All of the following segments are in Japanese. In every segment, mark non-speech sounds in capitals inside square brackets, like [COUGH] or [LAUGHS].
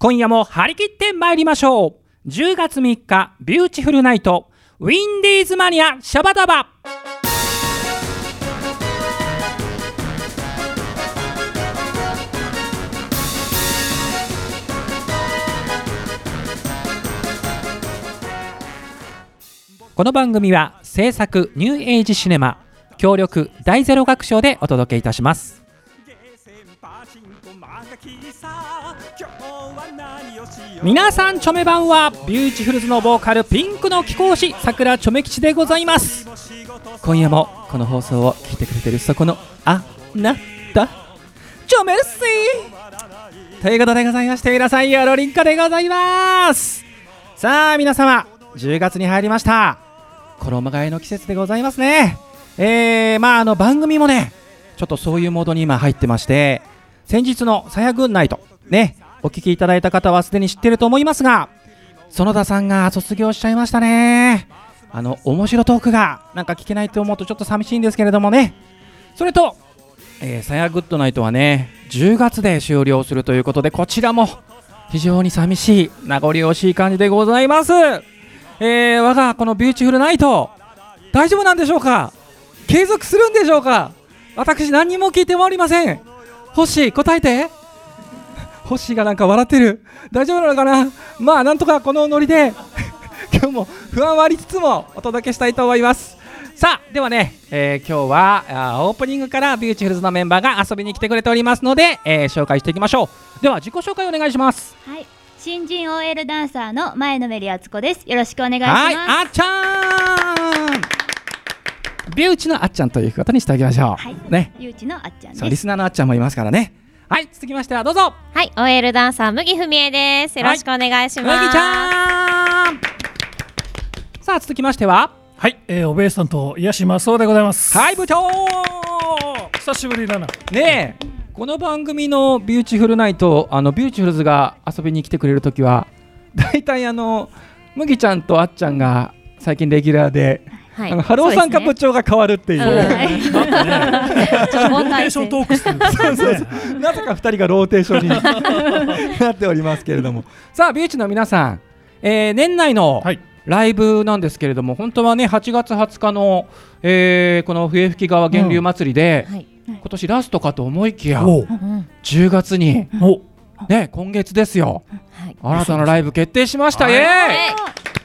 今夜も張り切って参りましょう。10月3日ビューティフルナイトウィンディーズマニアシャバダバ。この番組は制作ニューエイジシネマ協力大ゼロ学賞でお届けいたします。皆さんチョメ版はビューティフルズのボーカルピンクの貴公子桜チョメ吉でございます。今夜もこの放送を聞いてくれてるそこのあなた。チョメルシー。ということでございまして皆さんよろりんかでございます。さあ皆様10月に入りました。衣替えの季節でございますね。えー、まああの番組もねちょっとそういうモードに今入ってまして先日の「さやグッドナイト」ねお聞きいただいた方はすでに知ってると思いますが園田さんが卒業しちゃいましたね。あの面白トークがなんか聞けないと思うとちょっと寂しいんですけれどもね。それと「えー、さやグッドナイト」はね10月で終了するということでこちらも非常に寂しい名残惜しい感じでございます。えー、我がこのビューティフルナイト大丈夫なんでしょうか？継続するんでしょうか？私何も聞いてもおりません。星答えて。星がなんか笑ってる。大丈夫なのかな？まあなんとかこのノリで。[LAUGHS] 今日も不安はありつつもお届けしたいと思います。さあではね、えー、今日はあオープニングからビューティフルズのメンバーが遊びに来てくれておりますので、えー、紹介していきましょう。では自己紹介お願いします。はい。新人 OL ダンサーの前野めりあつこです。よろしくお願いします。はいあっちゃん。ビューチのあっちゃんということにしておきましょう、はい。ね。ビューチのあっちゃんです。そうリスナーのあっちゃんもいますからねはい続きましてはどうぞはい、OL ダンサー麦文江です。よろしくお願いします。麦ちゃんさあ続きましてははい、えー、おべえさんと癒しまそうでございます。はい部長久しぶりだな。ねえこの番組のビューティフルナイトあのビューティフルズが遊びに来てくれるときは大体あの麦ちゃんとあっちゃんが最近レギュラーで、はい。あのハローさんか部長が変わるっていう、ね、[LAUGHS] ちょっとローテーショントークするんですそうそう。ね。[LAUGHS] なぜか2人がローテーションに [LAUGHS] なっておりますけれども。さあビューチの皆さん、えー年内のはい、ライブなんですけれども本当はね8月20日の、えーこの笛吹川源流祭りで、はい。今年ラストかと思いきやおう。うん10月に、お、ね、今月ですよ。はい。新たなライブ決定しました、はい。イエー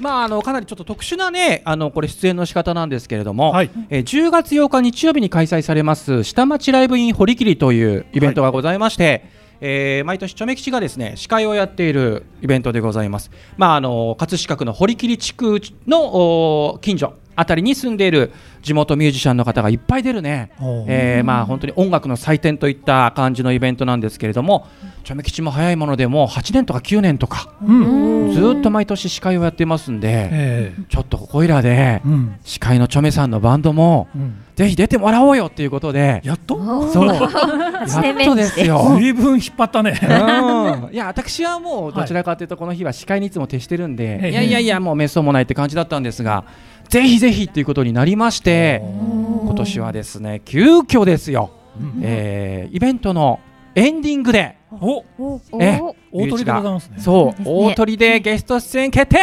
まああのかなりちょっと特殊なねあのこれ出演の仕方なんですけれども、はい、えー10月8日日曜日に開催されます下町ライブイン堀切というイベントがございまして、えー毎年チョメ吉がですね司会をやっているイベントでございます。まああの葛飾区の堀切地区のお近所あたりに住んでいる地元ミュージシャンの方がいっぱい出るね、えーまあ本当に音楽の祭典といった感じのイベントなんですけれども、チョメ吉も早いものでもう8年とか9年とかうん、ずーっと毎年司会をやってますんで、えちょっとここいらでー、うん、司会のチョメさんのバンドもうん、ぜひ出てもらおうよっていうことで、やっと？そう、[LAUGHS] やっとですよ。ずいぶん引っ張ったね。うん。いや私はもうどちらかというとこの日は司会にいつも徹してるんで、ええ。い、やいやいやもうめっそうもないって感じだったんですがぜひぜひっていうことになりまして今年はですね急遽ですよ、うん。えーイベントのエンディングでお、おえお大鳥でございますね。そう、大鳥でゲスト出演決定！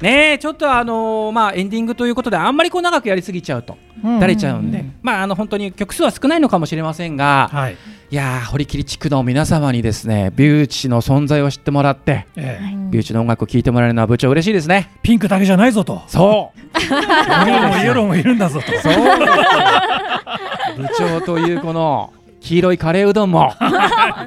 ねえちょっとあのーまあエンディングということであんまりこう長くやりすぎちゃうとうん。だれちゃうんで、まああの本当に曲数は少ないのかもしれませんが、はい、いやー堀切地区の皆様にですねビューチの存在を知ってもらってえー、ビューチの音楽を聴いてもらえるのは部長嬉しいですね。ピンクだけじゃないぞと。そう。イエローもいるんだぞと。部長というこの黄色いカレーうどんも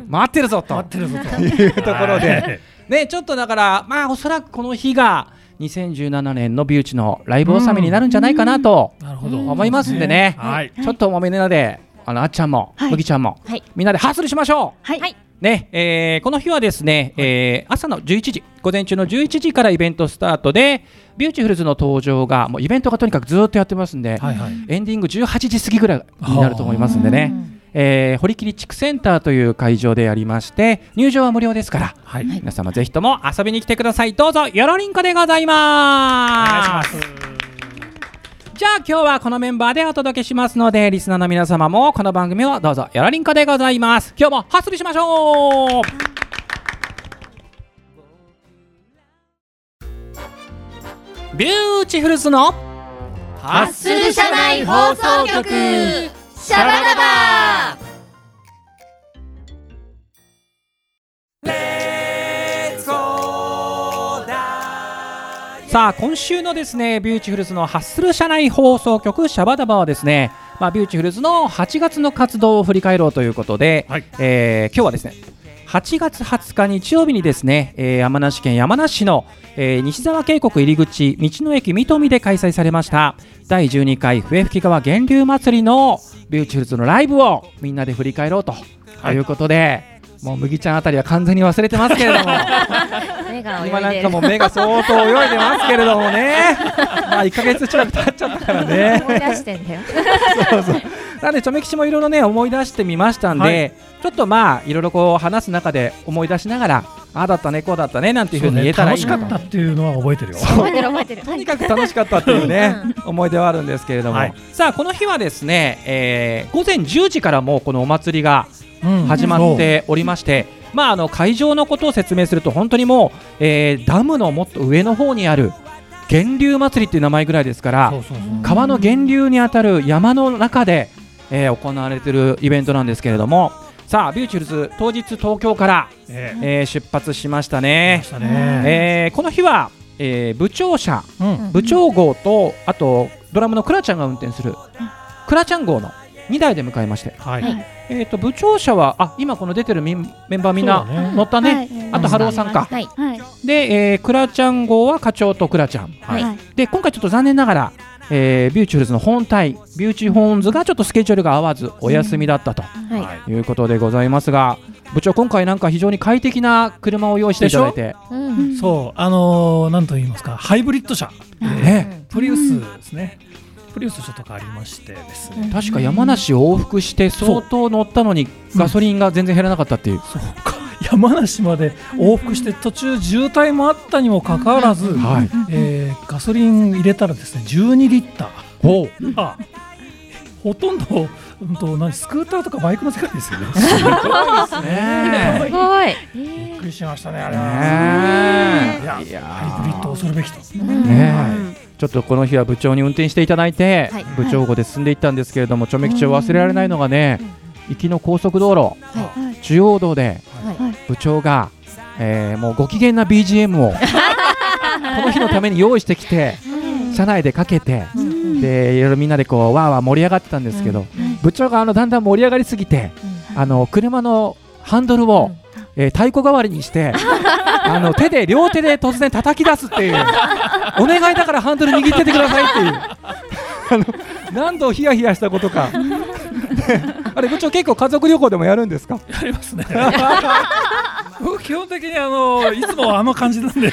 待ってるぞと。待ってるぞと。いうところはでい。ねちょっとだからまあおそらくこの日が2017年のビューチのライブ納めになるんじゃないかなとなるほど。思いますんでね、はい。ちょっとおめでなであのあっちゃんも、はい。麦ちゃんも、はい。みんなでハッスルしましょう。はい、はい。ねえーこの日はですね、えー朝の11時午前中の11時からイベントスタートでビューティフルズの登場がもうイベントがとにかくずーっとやってますんで、はいはい。エンディング18時過ぎぐらいになると思いますんでね、えー堀切地区センターという会場でやりまして入場は無料ですから。はい。皆様ぜひとも遊びに来てください。どうぞよろりんこでございお願いしまますす。じゃあ今日はこのメンバーでお届けしますのでリスナーの皆様もこの番組をどうぞよろりんこでございます。今日もハッスルしましょう。ビューチフルズのハッスル社内放送局シャバダバ。さあ今週のですねビューティフルズのハッスル社内放送局シャバダバはですねまあビューティフルズの8月の活動を振り返ろうということで、はい。えー今日はですね8月20日日曜日にですね、えー山梨県山梨市の、えー西沢渓谷入り口道の駅三富で開催されました第12回笛吹川源流祭りのビューティフルズのライブをみんなで振り返ろうということで、もう麦ちゃんあたりは完全に忘れてますけれども。[LAUGHS] 今なんかもう目が相当泳いでますけれどもね。[LAUGHS] まあ1ヶ月近く経っちゃったからね。思い出してんだよ。[LAUGHS] そうそう。なのでちょめきちもいろいろね思い出してみましたんで、はい。ちょっとまあいろいろこう話す中で思い出しながらああだったねこうだったねなんていうふうに言えたらいいなと楽しかったっていうのは覚えてるよ。覚えてる覚えてる。とにかく楽しかったっていうね、思い出はあるんですけれども、はい。さあこの日はですね、えー午前10時からもうこのお祭りがうん始まっておりまして、まあ、あの会場のことを説明すると本当にもう、えーダムのもっと上の方にある源流祭りっていう名前ぐらいですから川の源流にあたる山の中で、えー行われているイベントなんですけれどもさあビューティフルズ当日東京から、ええ。えー出発しましたまねし、たね。えーこの日は、えー部長車うん。部長号とあとドラムのクラちゃんが運転するクラちゃん号の2台で向かいまして、はい。はい。えー、と部長車はあ今この出てるメンバーみんな乗ったね、はい。あと春尾さんか、はい。はい。で、えー、クラちゃん号は課長とクラちゃん。はい。はい。で今回ちょっと残念ながら、えービューティフルズの本体ビューティホーンズがちょっとスケジュールが合わずお休みだったと。はい。はい。いうことでございますが部長今回なんか非常に快適な車を用意していただいて。うん。そう、あのー、なんと言いますか、ハイブリッド車。えーねプリウスですね。プリウスちょっとかありましてですね。確か山梨を往復して相当乗ったのにガソリンが全然減らなかったっていう、そうか。山梨まで往復して途中渋滞もあったにもかかわらず、はい。えーガソリン入れたらですね12リッター。あほとんど、うん、と何スクーターとかバイクの世界ですよね。ね。すごい。びっくりしましたねあれえは。ねえ。いやハイブリッド恐るべきと。うん。ねちょっとこの日は部長に運転していただいて、はい。部長号で進んでいったんですけれども、ちょめきちを忘れられないのがね、行きの高速道路、はい。中央道ではい。部長が、えーもうご機嫌な BGM を [LAUGHS] この日のために用意してきて、車内でかけて、うん。でいろいろみんなでこうわーわー盛り上がってたんですけど、部長があのだんだん盛り上がりすぎて、あの車のハンドルを、えー太鼓代わりにして [LAUGHS] あの手で両手で突然叩き出すっていう。お願いだからハンドル握っててくださいっていう。あの何度ヒヤヒヤしたことか。あれ部長結構家族旅行でもやるんですか？やりますね。僕基本的にあのいつもあの感じなんで。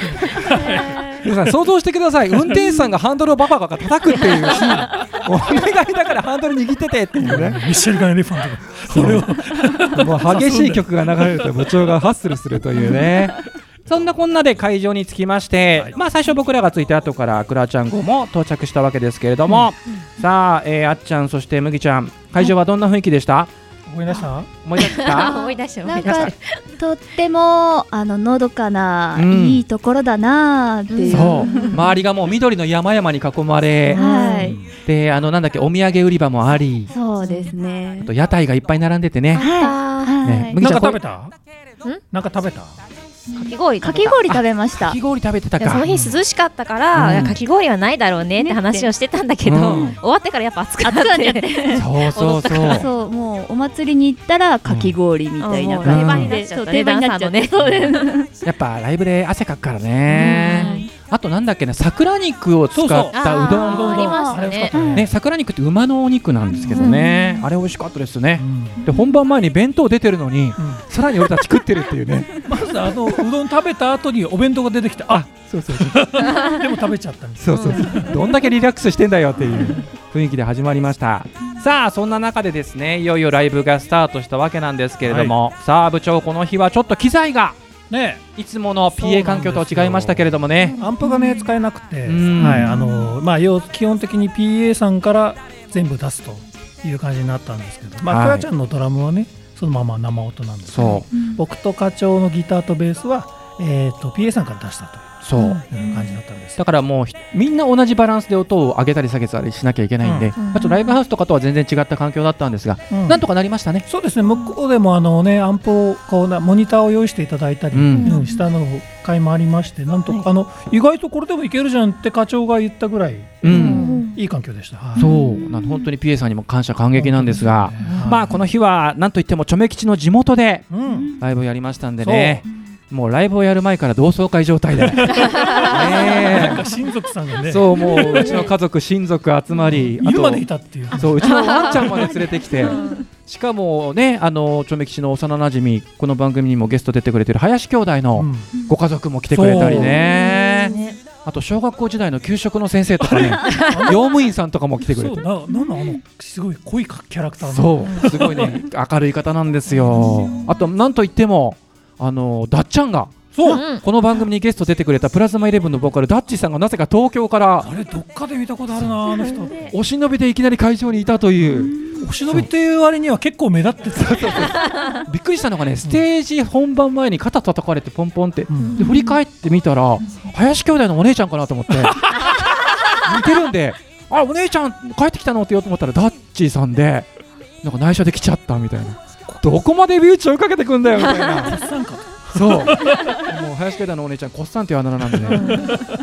皆さん想像してください。運転手さんがハンドルをバカバカ叩くっていうシーン。お願いだからハンドル握っててっていうね。ミッシェルガンエレファントが。それをもう激しい曲が流れると部長がハッスルするというね。そんなこんなで会場に着きまして、はいまあ最初僕らが着いて後からクラちゃん号も到着したわけですけれども、さあ、えーあっちゃんそして麦ちゃん会場はどんな雰囲気でした、[LAUGHS] 思い出した？思い出しあた思い出した思ないんか出したとってもあののどかな、うんいいところだなーっていう。そう周りがもう緑の山々に囲まれ、はいであのなんだっけお土産売り場もありそうですねあ。と屋台がいっぱい並んでてねはい。はい。なんね麦ちゃんか食べた？なんか食べた？かき氷かき氷食べました。かき。氷食べてたか。でその日涼しかったから、うん。かき氷はないだろうねって話をしてたんだけど、うん。終わってからやっぱ暑くなっちゃてって。[LAUGHS] そうそうそう。[LAUGHS] そうもうお祭りに行ったらかき氷みたいなうん。感じ定番になっちゃったね。やっぱライブで汗かくからね、あとなんだっけな桜肉を使ったうどんあーありましたあれ美味しかねった。ね。ね、桜肉って馬のお肉なんですけどね、あれ美味しかったですね。う。ん。で本番前に弁当出てるのに、うん。さらに俺たち食ってるっていうね。[LAUGHS] まずあのうどん食べた後にお弁当が出てきて、あ、そうそうそう。[LAUGHS] でも食べちゃったみたいそうそうそう。どんだけリラックスしてんだよっていう雰囲気で始まりました。さあそんな中でですね、いよいよライブがスタートしたわけなんですけれども、さあ部長この日はちょっと機材がね。いつもの PA 環境とは違いましたけれどもね。アンプがね使えなくて、うん。はいあのまあ要基本的に PA さんから全部出すという感じになったんですけど、まあはい。クラちゃんのドラムはねそのまま生音なんですけどそ僕と課長のギターとベースは、えー、と PA さんから出したとうそう。いう。感じだったんです。だからもうひみんな同じバランスで音を上げたり下げたりしなきゃいけないんで、うん。あとライブハウスとかとは全然違った環境だったんですが、うん。なんとかなりましたね。そうですね。向こうでもあの、ね、アンプをこうなモニターを用意していただいたり、うん。うんしたの回もありましてなんとか、はい。あの意外とこれでもいけるじゃんって課長が言ったぐらいうん、いい環境でした。はい。そう。なん本当に PA さんにも感謝感激なんですが、はいまあこの日はなんといってもチョメ吉の地元でうん。ライブをやりましたんでねもうライブをやる前から同窓会状態で [LAUGHS] ねなんか親族さんがね。そうもううちの家族親族集まりあ家までいとたっていう。そううちのワンちゃんまで連れてきて。しかもねあのチョメ吉の幼なじみこの番組にもゲスト出てくれてる林兄弟のうん。ご家族も来てくれたりね。ねあと小学校時代の給食の先生とかね [LAUGHS] 用務員さんとかも来てくれて。そうななんだあのすごい濃いキャラクターの。そうすごいね明るい方なんですよ。あとなんといってもあのダッちゃんがそう。うん。この番組にゲスト出てくれたプラズマイレブンのボーカルダッチさんがなぜか東京からあれどっかで見たことあるなあの人。お忍びでいきなり会場にいたという。お忍びっていう割には結構目立ってた。びっくりしたのがねステージ本番前に肩叩かれてポンポンって。うん。で振り返ってみたら林兄弟のお姉ちゃんかなと思って。[LAUGHS] 似てるんであお姉ちゃん帰ってきたのって言おうと思ったらダッチーさんでなんか内緒で来ちゃったみたいなどこまでビューチ追いかけてくんだよみたいな。[LAUGHS] そう。もう林兄弟のお姉ちゃんこっさんっていうあだ名なんでね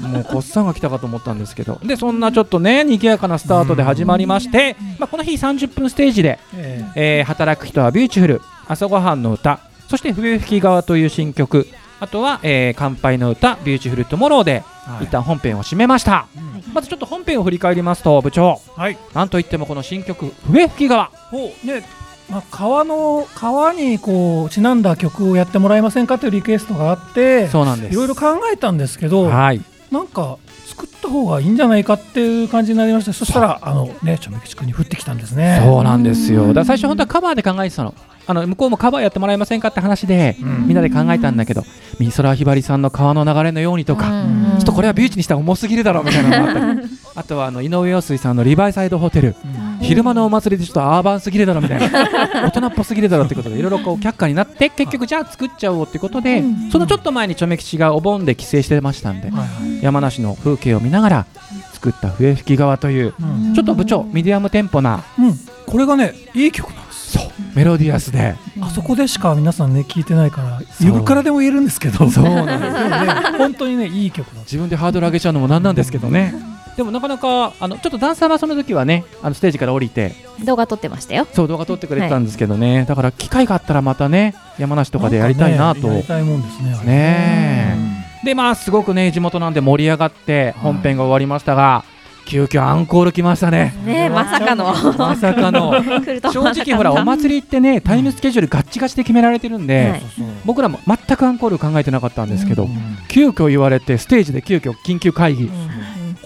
もうこっさんが来たかと思ったんですけど。でそんなちょっとね賑やかなスタートで始まりまして、まあ、この日30分ステージでええ。ー働く人はビューティフル朝ごはんの歌そして笛吹川という新曲あとは、えー乾杯の歌ビューティフルトゥモローでえはい。一旦本編を締めました、まずちょっと本編を振り返りますと部長。はい。なんといってもこの新曲笛吹川。ほうねまあ、川の川にこうちなんだ曲をやってもらえませんかというリクエストがあってそうなんです。いろいろ考えたんですけどはい。なんか作った方がいいんじゃないかっていう感じになりましてそしたらあのねちょめきちくんに降ってきたんですね。そうなんですよ。だ最初本当はカバーで考えてたのあの向こうもカバーやってもらえませんかって話で、うん。みんなで考えたんだけど美空ひばりさんの川の流れのようにとか、うん。ちょっとこれはビューチにしたら重すぎるだろうみたいなのがあったり。あとはあの井上陽水さんのリバイサイドホテル。うん。昼間のお祭りでちょっとアーバンすぎるだろみたいな。[LAUGHS] 大人っぽすぎるだろってことでいろいろこう却下になって結局じゃあ作っちゃおうってことでそのちょっと前にチョメ吉がお盆で帰省してましたんで山梨の風景を見ながら作った笛吹き側といううん。ちょっと部長ミディアムテンポなうん。これがねいい曲なんですそうメロディアスで。あそこでしか皆さんね聞いてないからそう。横からでも言えるんですけど。そうなんですでもね本当にねいい曲自分でハードル上げちゃうのもなんなんですけどね。でもなかなかあのちょっとダンサーはその時はねあのステージから降りて。動画撮ってましたよ。そう動画撮ってくれてたんですけどね、だから機会があったらまたね山梨とかでやりたいなと。ねやりたいもんですねね。でまあすごくね地元なんで盛り上がって本編が終わりましたが、急遽アンコール来ましたね。ねまさかの。まさかの。[LAUGHS] 正直ほら [LAUGHS] お祭りってねタイムスケジュールガッチガチで決められてるんで、はい。僕らも全くアンコール考えてなかったんですけど、うん。急遽言われてステージで急遽緊急会議、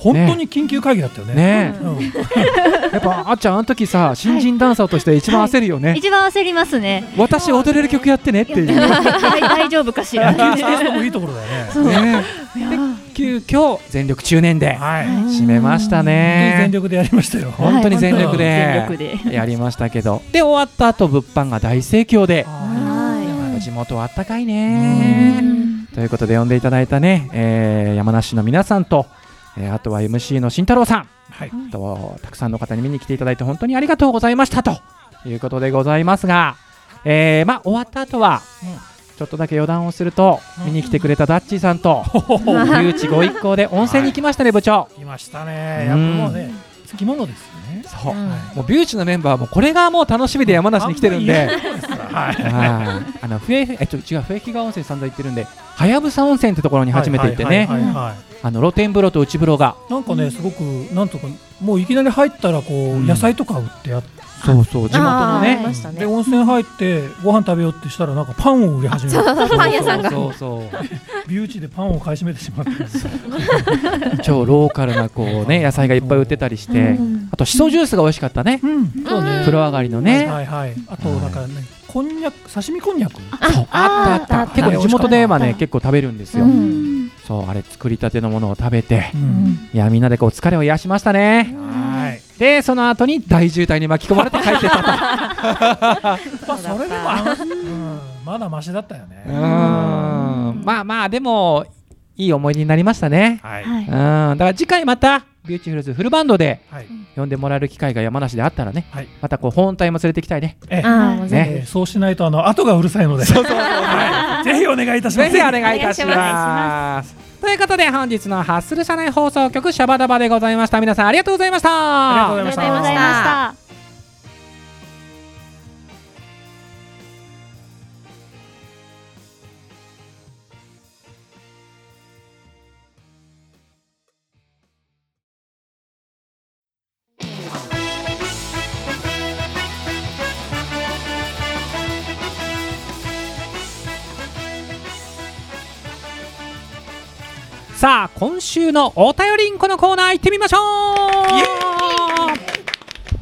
本当に緊急会議だったよね。ね。うん。やっぱあっちゃんあの時さ新人ダンサーとして一番焦るよね、一番焦りますね。私踊れる曲やってねっていう。ね [LAUGHS] 大大丈夫かしら。緊急させてもいいところだよね。で急遽全力中年ではい。締めましたね。全力でやりましたよ。本当に全力でで。やりましたけど。で終わった後物販が大盛況で。は地元はあったかいね。ということで呼んでいただいたね、えー山梨の皆さんと、えーあとは MC の慎太郎さん。はい。とたくさんの方に見に来ていただいて本当にありがとうございましたと。いうことでございますが、えーまあ、終わった後は、ちょっとだけ余談をすると、見に来てくれたダッチーさんと、[LAUGHS] 誘致ご一行で温泉に行きましたね、部長。来ましたね。やっぱもうねつきものですよね。そう、うん。もうビューチのメンバーもこれがもう楽しみで山梨に来てるんで、あの笛えっと違う笛吹川温泉散々行ってるんで、はやぶさ温泉ってところに初めて行ってね、あの露天風呂と内風呂が、なんかねすごくなんとかもういきなり入ったらこううん。野菜とか売ってあってそうそう。地元のね。ね。で温泉入ってご飯食べようってしたらなんかパンを売り始めたパン屋さんが。そうそうそう。[LAUGHS] ビューチでパンを買い占めてしまって。[LAUGHS] 超ローカルなこうね野菜がいっぱい売ってたりして、あとしそジュースが美味しかったね、うん。そうね。風呂上がりのはいね、はいはい。あとなんかねこんにゃく刺身こんにゃく。そうあったあった。結構ね地元ではね結構食べるんですよ、うん。そうあれ作りたてのものを食べて。うん。いやみんなでこう疲れを癒しましたね。はいでその後に大渋滞に巻き込まれて [LAUGHS] 帰ってたと。[LAUGHS] まあそれでもあうんまだマシだったよね。うーん。まあまあでもいい思い出になりましたね。はい。はい。うん。だから次回またビューティフルズフルバンドではい。呼んでもらえる機会が山梨であったらねはい。またこう本体も連れてきたいね。ええ。ねえーそうしないとあの後がうるさいので。そうそう。[LAUGHS] はい。ぜひお願いいたします。ぜひお願いいたしますということで本日のハッスル社内放送局シャバダバでございました。皆さんありがとうございました。ありがとうございました。ありがとうございましたさあ今週のお便りんこのコーナー行ってみましょう。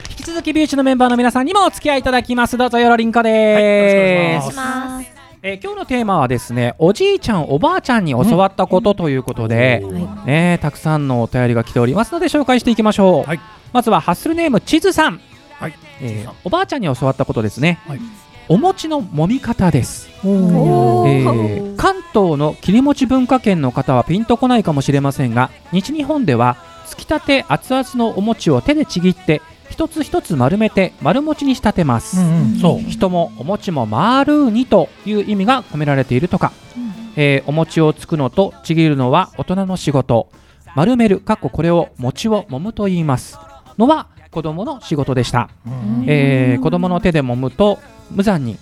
引き続きビューチのメンバーの皆さんにもお付き合いいただきます。どうぞよろりんこです、はいよろしくお願いします。えー今日のテーマはですねおじいちゃんおばあちゃんに教わったことということで、はね、たくさんのお便りが来ておりますので紹介していきましょう、はい。まずはハッスルネーム地図さん、はい。えーおばあちゃんに教わったことですね、はいお餅の揉み方です。えー関東の切り餅文化圏の方はピンとこないかもしれませんが西日本ではつきたて熱々のお餅を手でちぎって一つ一つ丸めて丸餅に仕立てます、うんうんそう。人もお餅も丸にという意味が込められているとか、えーお餅をつくのとちぎるのは大人の仕事。丸めるかっここれを餅を揉むと言います。のは子供の仕事でした、うん。えー子供の手で揉むと無残に、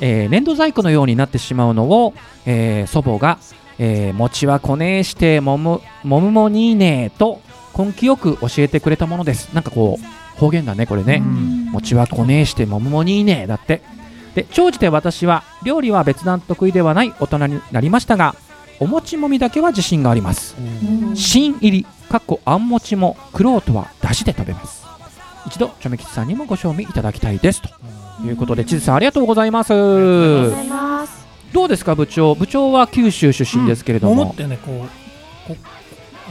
えー粘土細工のようになってしまうのを、えー祖母が、えー餅はこねえして揉む揉むもにいねーと根気よく教えてくれたものです。なんかこう方言だねこれね、うん。餅はこねえしてもむもにいいねだって。で長じて私は料理は別段得意ではない大人になりましたがお餅もみだけは自信があります。新入りかっこあん餅もクロートはだしで食べます一度チョメ吉さんにもご賞味いただきたいです。と。いうことで地図さんありがとうございます。どうですか部長。部長は九州出身ですけれども。桃っ、てねこうこ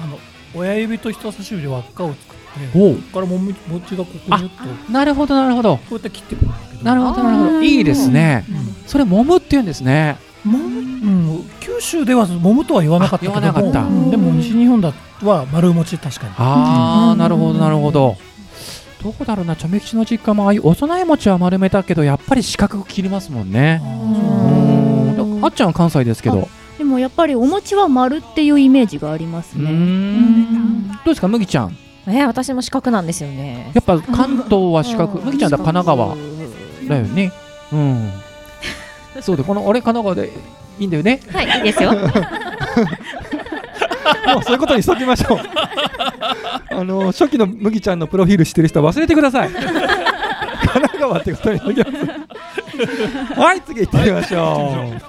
あの親指と人差し指で輪っかを作ってここからもみ餅がここにと。こなるほどなるほど。うやって切ってくるんだけど。なるほどなるほど。いいですね。それ揉むって言うんですね。もむうん、九州では揉むとは言わなかったけどもでも西日本だは丸餅確かに。ああ、うんなるほどなるほどどこだろうなチョメ吉の実家もああいうお供え餅は丸めたけどやっぱり四角く切りますもんね。あっちゃんは関西ですけど。でもやっぱりお餅は丸っていうイメージがありますね。ん。どうですか麦ちゃん？えー私も四角なんですよね。やっぱ関東は四角。麦ちゃんだ神奈川。だよね。うん。そうでこの俺神奈川でいいんだよね。はいいいですよ [LAUGHS] もうそういうことにしときましょう。[LAUGHS] あの初期の麦ちゃんのプロフィールしてる人は忘れてください。神奈川ってことにしときます。はい次行ってみましょう。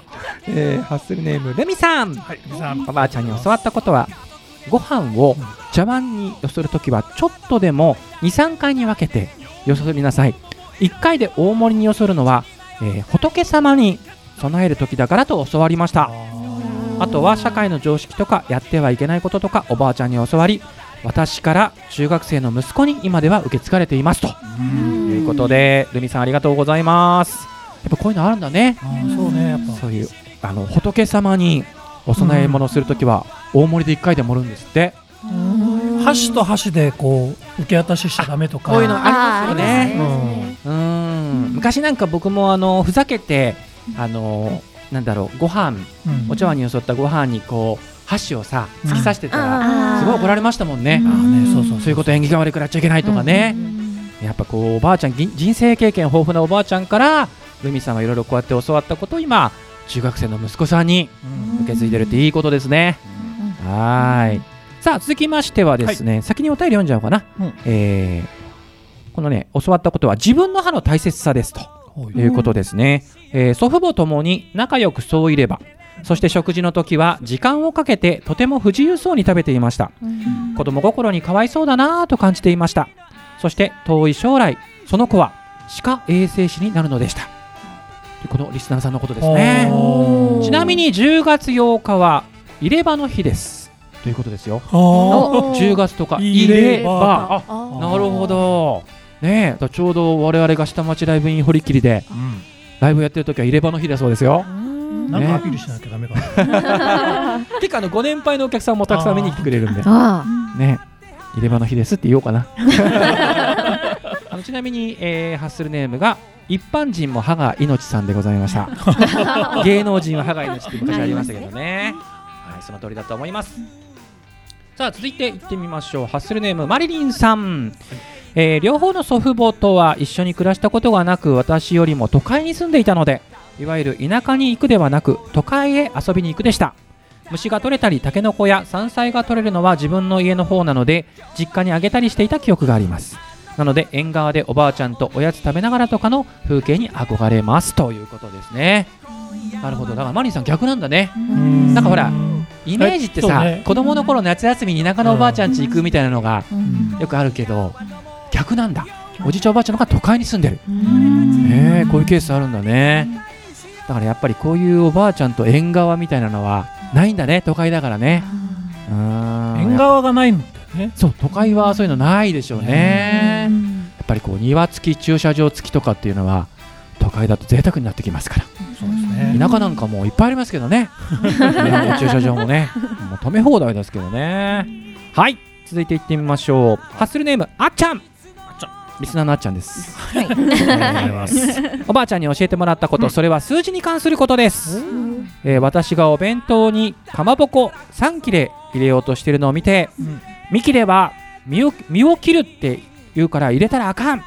えー、ハッスルネームレミさん。はい。皆さんおばあちゃんに教わったことはご飯を茶碗によそるときはちょっとでも23回に分けてよそりなさい。1回で大盛りによそるのは、えー仏様に備える時だからと教わりましたあとは社会の常識とかやってはいけないこととかおばあちゃんに教わり私から中学生の息子に今では受け継がれていますと。うん。いうことでルミさんありがとうございます。やっぱこういうのあるんだね。そうねやっぱ。そういうあの仏様にお供え物をするときは大盛りで1回で盛るんですって。箸と箸でこう受け渡ししちゃダメとか。こういうのありますよね。うーん。昔なんか僕もあのふざけてあのなんだろうご飯うん。お茶碗によそったご飯にこう箸をさ突き刺してたらすごい怒られましたもんね。ねそうそうそういうこと縁起が悪くなっちゃいけないとかね。やっぱこうおばあちゃんぎ人生経験豊富なおばあちゃんからルミさんはいろいろこうやって教わったことを今中学生の息子さんにうん。受け継いでるっていいことですね。はーい。さあ続きましてはですね、先にお便り読んじゃおうかな、うん。えーこのね教わったことは自分の歯の大切さですということですね、えー祖父母ともに仲良くそういればそして食事の時は時間をかけてとても不自由そうに食べていました。子供心にかわいそうだなぁと感じていました。そして遠い将来その子は歯科衛生士になるのでした。このリスナーさんのことですね。ちなみに10月8日は入れ歯の日です。ということですよ。あー。10月とか入れ歯。歯。なるほどねえちょうど我々が下町ライブイン堀切でうん。ライブやってる時は入れ歯の日だそうですよ。なんかアピールしなきゃダメかな。[LAUGHS] 結構あのご年配のお客さんもたくさん見に来てくれるんで。あね。入れ歯の日ですって言おうかな。[LAUGHS] あのちなみに、えーハッスルネームが一般人も歯が命さんでございました。[LAUGHS] 芸能人は歯が命って昔ありましたけどね。はいその通りだと思います。さあ続いていってみましょう。ハッスルネームマリリンさん、えー両方の祖父母とは一緒に暮らしたことがなく私よりも都会に住んでいたのでいわゆる田舎に行くではなく都会へ遊びに行くでした。虫が取れたりタケノコや山菜が取れるのは自分の家の方なので実家にあげたりしていた記憶があります。なので縁側でおばあちゃんとおやつ食べながらとかの風景に憧れますということですね。なるほど。だからマリーさん逆なんだね。なんかほらイメージってさ、ね。子供の頃夏休みに田舎のおばあちゃん家行くみたいなのがうん。よくあるけど逆なんだ。おじいちゃんおばあちゃんの方が都会に住んでる。へえこういうケースあるんだね。だからやっぱりこういうおばあちゃんと縁側みたいなのはないんだね。都会だからね。うーん。縁側がないんだよね。そう都会はそういうのないでしょうね。やっぱりこう庭付き駐車場付きとかっていうのは都会だと贅沢になってきますから。そうですね。田舎なんかもういっぱいありますけどね。庭の駐車場もね。もう止め放題ですけどね。はい。続いていってみましょう。ハッスルネームあっちゃんリスナーのあっちゃんです、はい。[LAUGHS] おばあちゃんに教えてもらったこと、それは数字に関することです、えー私がお弁当にかまぼこ3切れ入れようとしているのを見て、うん。見切れば身を身を切るって言うから入れたらあかん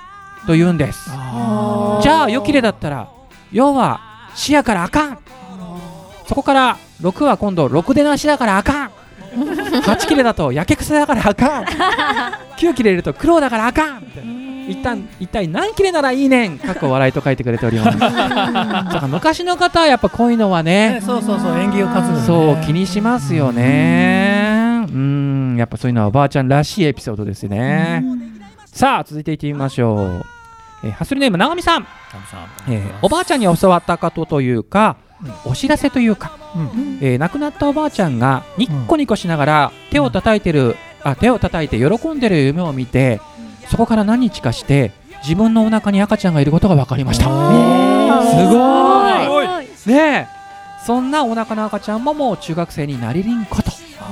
と言うんです。あじゃあよ切れだったら要は死やからあかん。そこから6は今度6でなしだからあかん。8切れだとやけくそだからあかん。[LAUGHS] 9切れ入れると苦労だからあかん一旦一体何切れならいいねんかっこ笑いと書いてくれております。だから昔の方はやっぱこういうのはーねねそうそうそう縁起を担ぐね。そう気にしますよね。うん。やっぱそういうのはおばあちゃんらしいエピソードですね。さあ続いていってみましょう、えーハッスルネームなごみさん。えーおばあちゃんに教わったことというか、お知らせというか、うん。えー亡くなったおばあちゃんがニッコニコしながら手を叩いてる、あ手を叩いて喜んでる夢を見てそこから何日かして自分のお腹に赤ちゃんがいることが分かりました。すごい。ねえ。そんなお腹の赤ちゃんももう中学生になりりんこと。というこ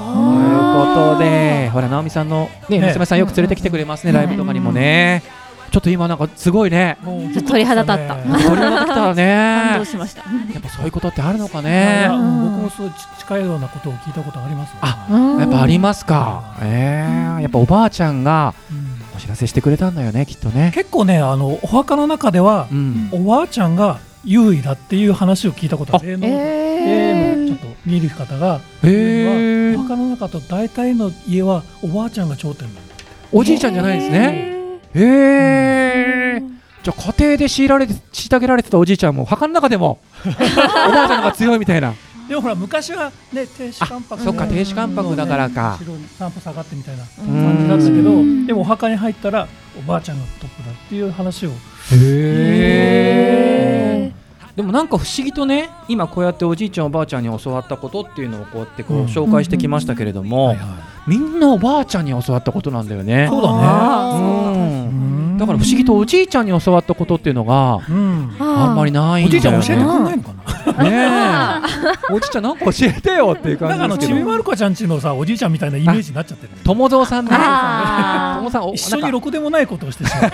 とでほら直美さんの、ね、ね。娘さんよく連れてきてくれますね、ライブとかにもね、ちょっと今なんかすごいね。ちょっと鳥肌立った。ね。鳥が来たら感ね動しました。やっぱそういうことってあるのかね。僕もそうち近いようなことを聞いたことありますよ。あやっぱありますか。ええやっぱおばあちゃんがうんお知らせしてくれたんだよね、きっとね。結構ねあのお墓の中ではうん。おばあちゃんが優位だっていう話を聞いたことある。霊能え霊のちょっと見る方がへえお。墓の中と大体の家はおばあちゃんが頂点なんだ。おじいちゃんじゃないんですね。へえ。じゃあ家庭で強いられて虐げられてたおじいちゃんも墓の中でも [LAUGHS] おばあちゃんの方が強いみたいな。でもほら昔はね停止関白あそっか停止関白だからか。後ろに散歩下がってみたいなうん感じだったけどでもお墓に入ったらおばあちゃんがトップだっていう話を。へえ。でもなんか不思議とね今こうやっておじいちゃんおばあちゃんに教わったことっていうのをこうやってこううん。紹介してきましたけれども、みんなおばあちゃんに教わったことなんだよね。そうだうん。ねだから不思議とおじいちゃんに教わったことっていうのがうんあんまりないおじいちゃんんだよね。教えてくんないのかな？ねえおじいちゃんなんか教えてよっていうなんかあのち感じですけど。びまる子ちゃんちのさおじいちゃんみたいなイメージになっちゃってるね友蔵さんね。友さんお一緒にろくでもないことをしてしまう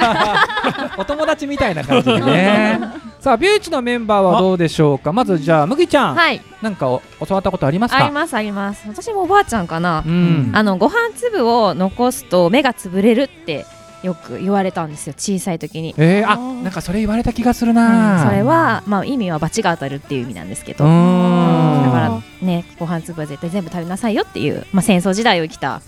[LAUGHS] お友達みたいな感じでね。さあビューチのメンバーはどうでしょうか？まずじゃあ麦ちゃん、はい、なんかお教わったことありますか？ありますあります。私もおばあちゃんかな。うん。あのご飯粒を残すと目が潰れるってよく言われたんですよ。小さい時に。えー、あなんかそれ言われた気がするな。それはまあ意味は罰が当たるっていう意味なんですけうど。だからねご飯粒は絶対全部食べなさいよっていうまあ戦争時代を生きた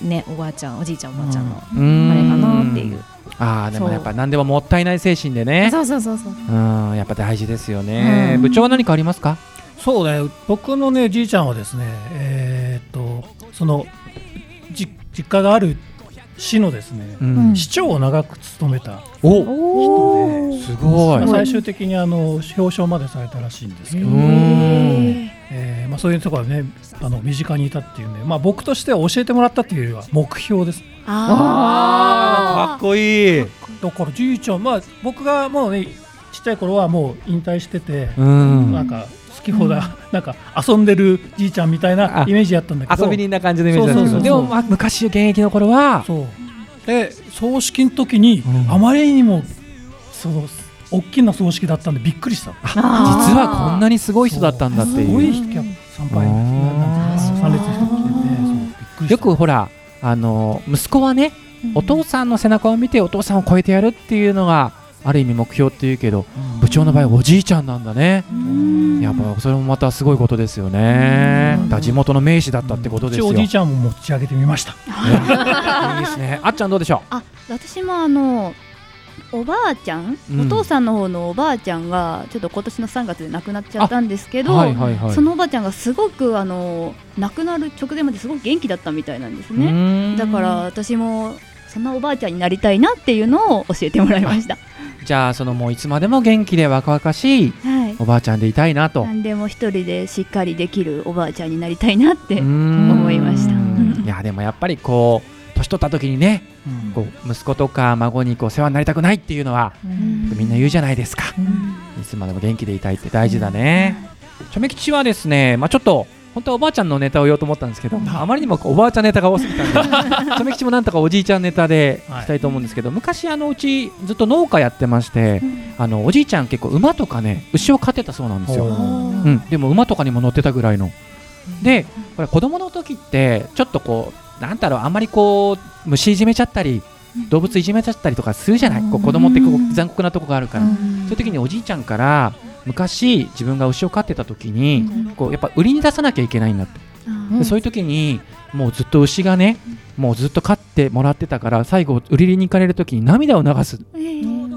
ねおばあちゃんおじいちゃんおばあちゃんのあれかなっていう。ああでもやっぱ何でももったいない精神でねそうそうそうそう。うんやっぱ大事ですよね、うん部長は何かありますか？そうね僕のねじいちゃんはですねえーっとそのじ実家がある市のですね、うん。市長を長く務めたお。人で、すごい。まあ最終的にあの表彰までされたらしいんですけど、うん。えーまあ、そういうところはねあの身近にいたっていうんで、まあ、僕としては教えてもらったっていうよりは目標です。あー。かっこいい。だからじいちゃん、まあ、僕がもうねちっちゃい頃はもう引退してて、うん。なんか好き放題、[LAUGHS] なんか遊んでるじいちゃんみたいなあイメージやったんだけど。遊び人な感じのイメージなんですそうそうそう。けどでも、まあ、昔現役の頃はそう。で葬式の時に、うん。あまりにもその大きな葬式だったんでびっくりした。実はこんなにすごい人だったんだってすごいうい人参拝あーなんていうの参列の人来ててそうびっくりした。よくほらあの息子はねお父さんの背中を見てお父さんを超えてやるっていうのがある意味目標っていうけど部長の場合おじいちゃんなんだね。やっぱそれもまたすごいことですよね。だ地元の名士だったってことですよ。おじいちゃんも持ち上げてみました。[LAUGHS] いいですね。あっちゃんどうでしょあ私もあのおばあちゃん、うん。お父さんの方のおばあちゃんがちょっと今年の3月で亡くなっちゃったんですけうど、はいはいはい。そのおばあちゃんがすごくあの亡くなる直前まですごく元気だったみたいなんですね。ねだから私もそんなおばあちゃんになりたいなっていうのを教えてもらいましたじゃあそのもういつまでも元気で若々しいはい。おばあちゃんでいたいなと。何でも一人でしっかりできるおばあちゃんになりたいなって思思いました。いやでもやっぱりこう年取った時にねこう息子とか孫にこう世話になりたくないっていうのはみんな言うじゃないですか。いつまでも元気でいたいって大事だね。チョメ吉はですねまあちょっと本当はおばあちゃんのネタを言おうと思ったんですけどあまりにもおばあちゃんネタが多すぎたんでチョメ吉もなんとかおじいちゃんネタでい。きたいと思うんですけど、昔あのうちずっと農家やってまして、あのおじいちゃん結構馬とかね牛を飼ってたそうなんですよ、うん、でも馬とかにも乗ってたぐらいの。でこれ子供の時ってちょっとこうなんだろうあんまりこう虫いじめちゃったり動物いじめちゃったりとかするじゃない、こう子供ってこう残酷なとこがあるから、そういう時におじいちゃんから昔自分が牛を飼ってた時に、こうやっぱ売りに出さなきゃいけないんだって、でそういう時にもうずっと牛がねもうずっと飼ってもらってたから最後売りに行かれる時に涙を流す。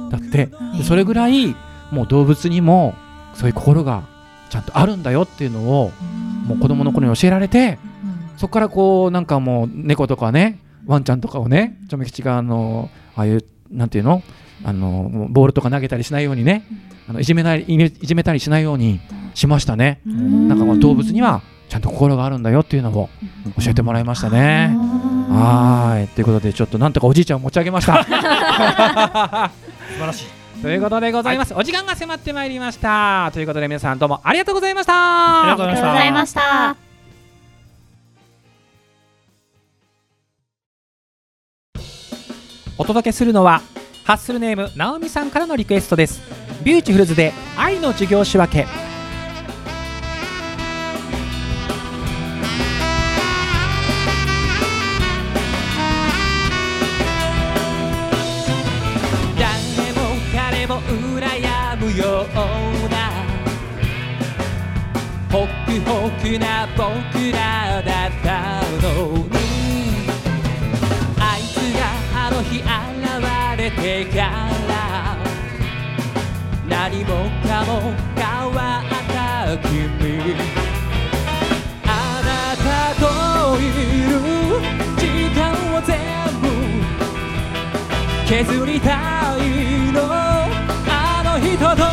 だって。でそれぐらいもう動物にもそういう心がちゃんとあるんだよっていうのをもう子供の頃に教えられてそこからこうなんかもう猫とかねワンちゃんとかをねチョメ吉があのああいうなんていうの？あのボールとか投げたりしないようにね。あのいじめないいじめたりしないようにしましたね。なんか動物にはちゃんと心があるんだよっていうのを教えてもらいましたね。はー。い。ということでちょっとなんとかおじいちゃんを持ち上げました。[LAUGHS] 素晴らしい。ということでございます、お時間が迫ってまいりました。ということで皆さんどうもありがとうございました。ありがとうございました。お届けするのはハッスルネームなおみさんからのリクエストです。ビューティフルズで愛の授業仕分け。誰も彼も羨むようなホクホクな僕らだったの。てから何もかも変わった君あなたといる時間を全部削りたいの。あの人と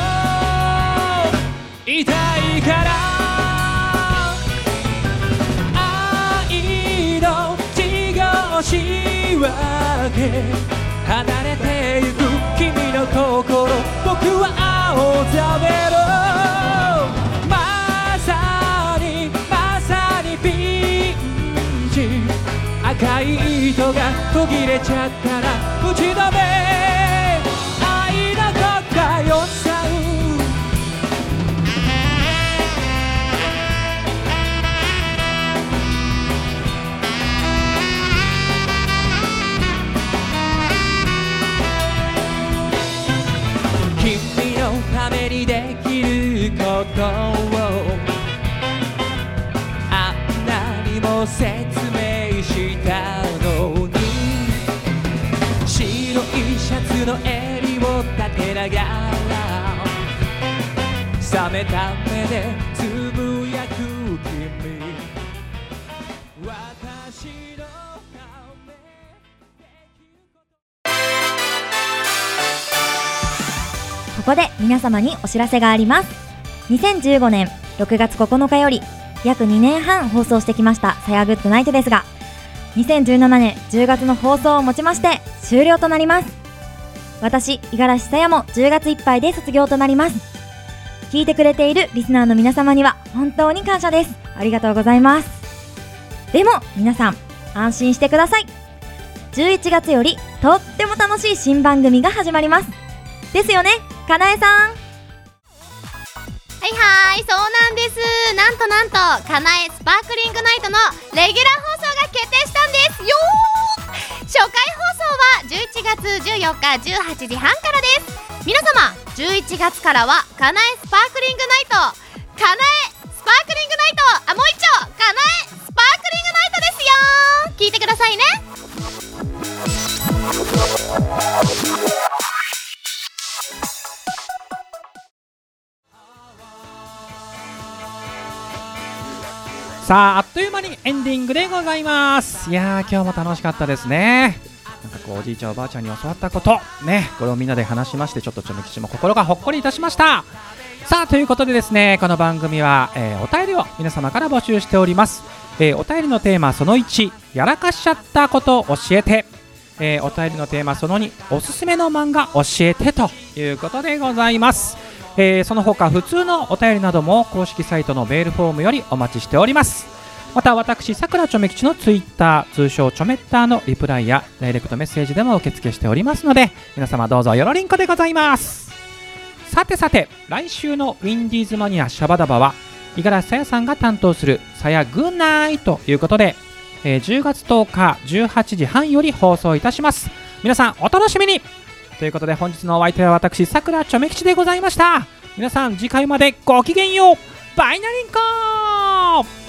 いたいから愛の授業し分け離れてゆく君の心僕は青ざめろまさにまさにピンチ。赤い糸が途切れちゃったらことをあんなにも説明したのに白いシャツの襟を立てながら冷めた目でつぶやく君私のここで皆様にお知らせがあります。2015年6月9日より約2年半放送してきました「さやグッドナイト」ですが2017年10月の放送をもちまして終了となります。私五十嵐さやも10月いっぱいで卒業となります。聞いてくれているリスナーの皆様には本当に感謝です。ありがとうございます。でも皆さん安心してください。11月よりとっても楽しい新番組が始まります。ですよねかなえさん。はいはいそうなんです。なんとなんとかなえスパークリングナイトのレギュラー放送が決定したんです。よー。初回放送は11月14日18時半からです皆様11月からはかなえスパークリングナイトかなえスパークリングナイトあもう一丁かなえスパークリングナイトですよ聞いてくださいね。さああっという間にエンディングでございます。いやー今日も楽しかったですね。なんかこうおじいちゃんおばあちゃんに教わったこと。ねこれをみんなで話しましてちょっとちょめきちも心がほっこりいたしましたさあということでですねこの番組は、えーお便りを皆様から募集しております、えーお便りのテーマその1やらかしちゃったことを教えてえーお便りのテーマその2おすすめの漫画教えてということでございます、えーその他普通のお便りなども公式サイトのメールフォームよりお待ちしております。また私さくらちょめ吉のツイッター通称ちょめッターのリプライやダイレクトメッセージでも受付しておりますので皆様どうぞよろりんこでございます。さてさて来週のウィンディーズマニアシャバダバは五十嵐さやさんが担当するさやグッナイということでえー10月10日18時半より放送いたします。皆さんお楽しみに。ということで本日のお相手は私さくらちょめ吉でございました。皆さん次回までごきげんよう。バイナリンコ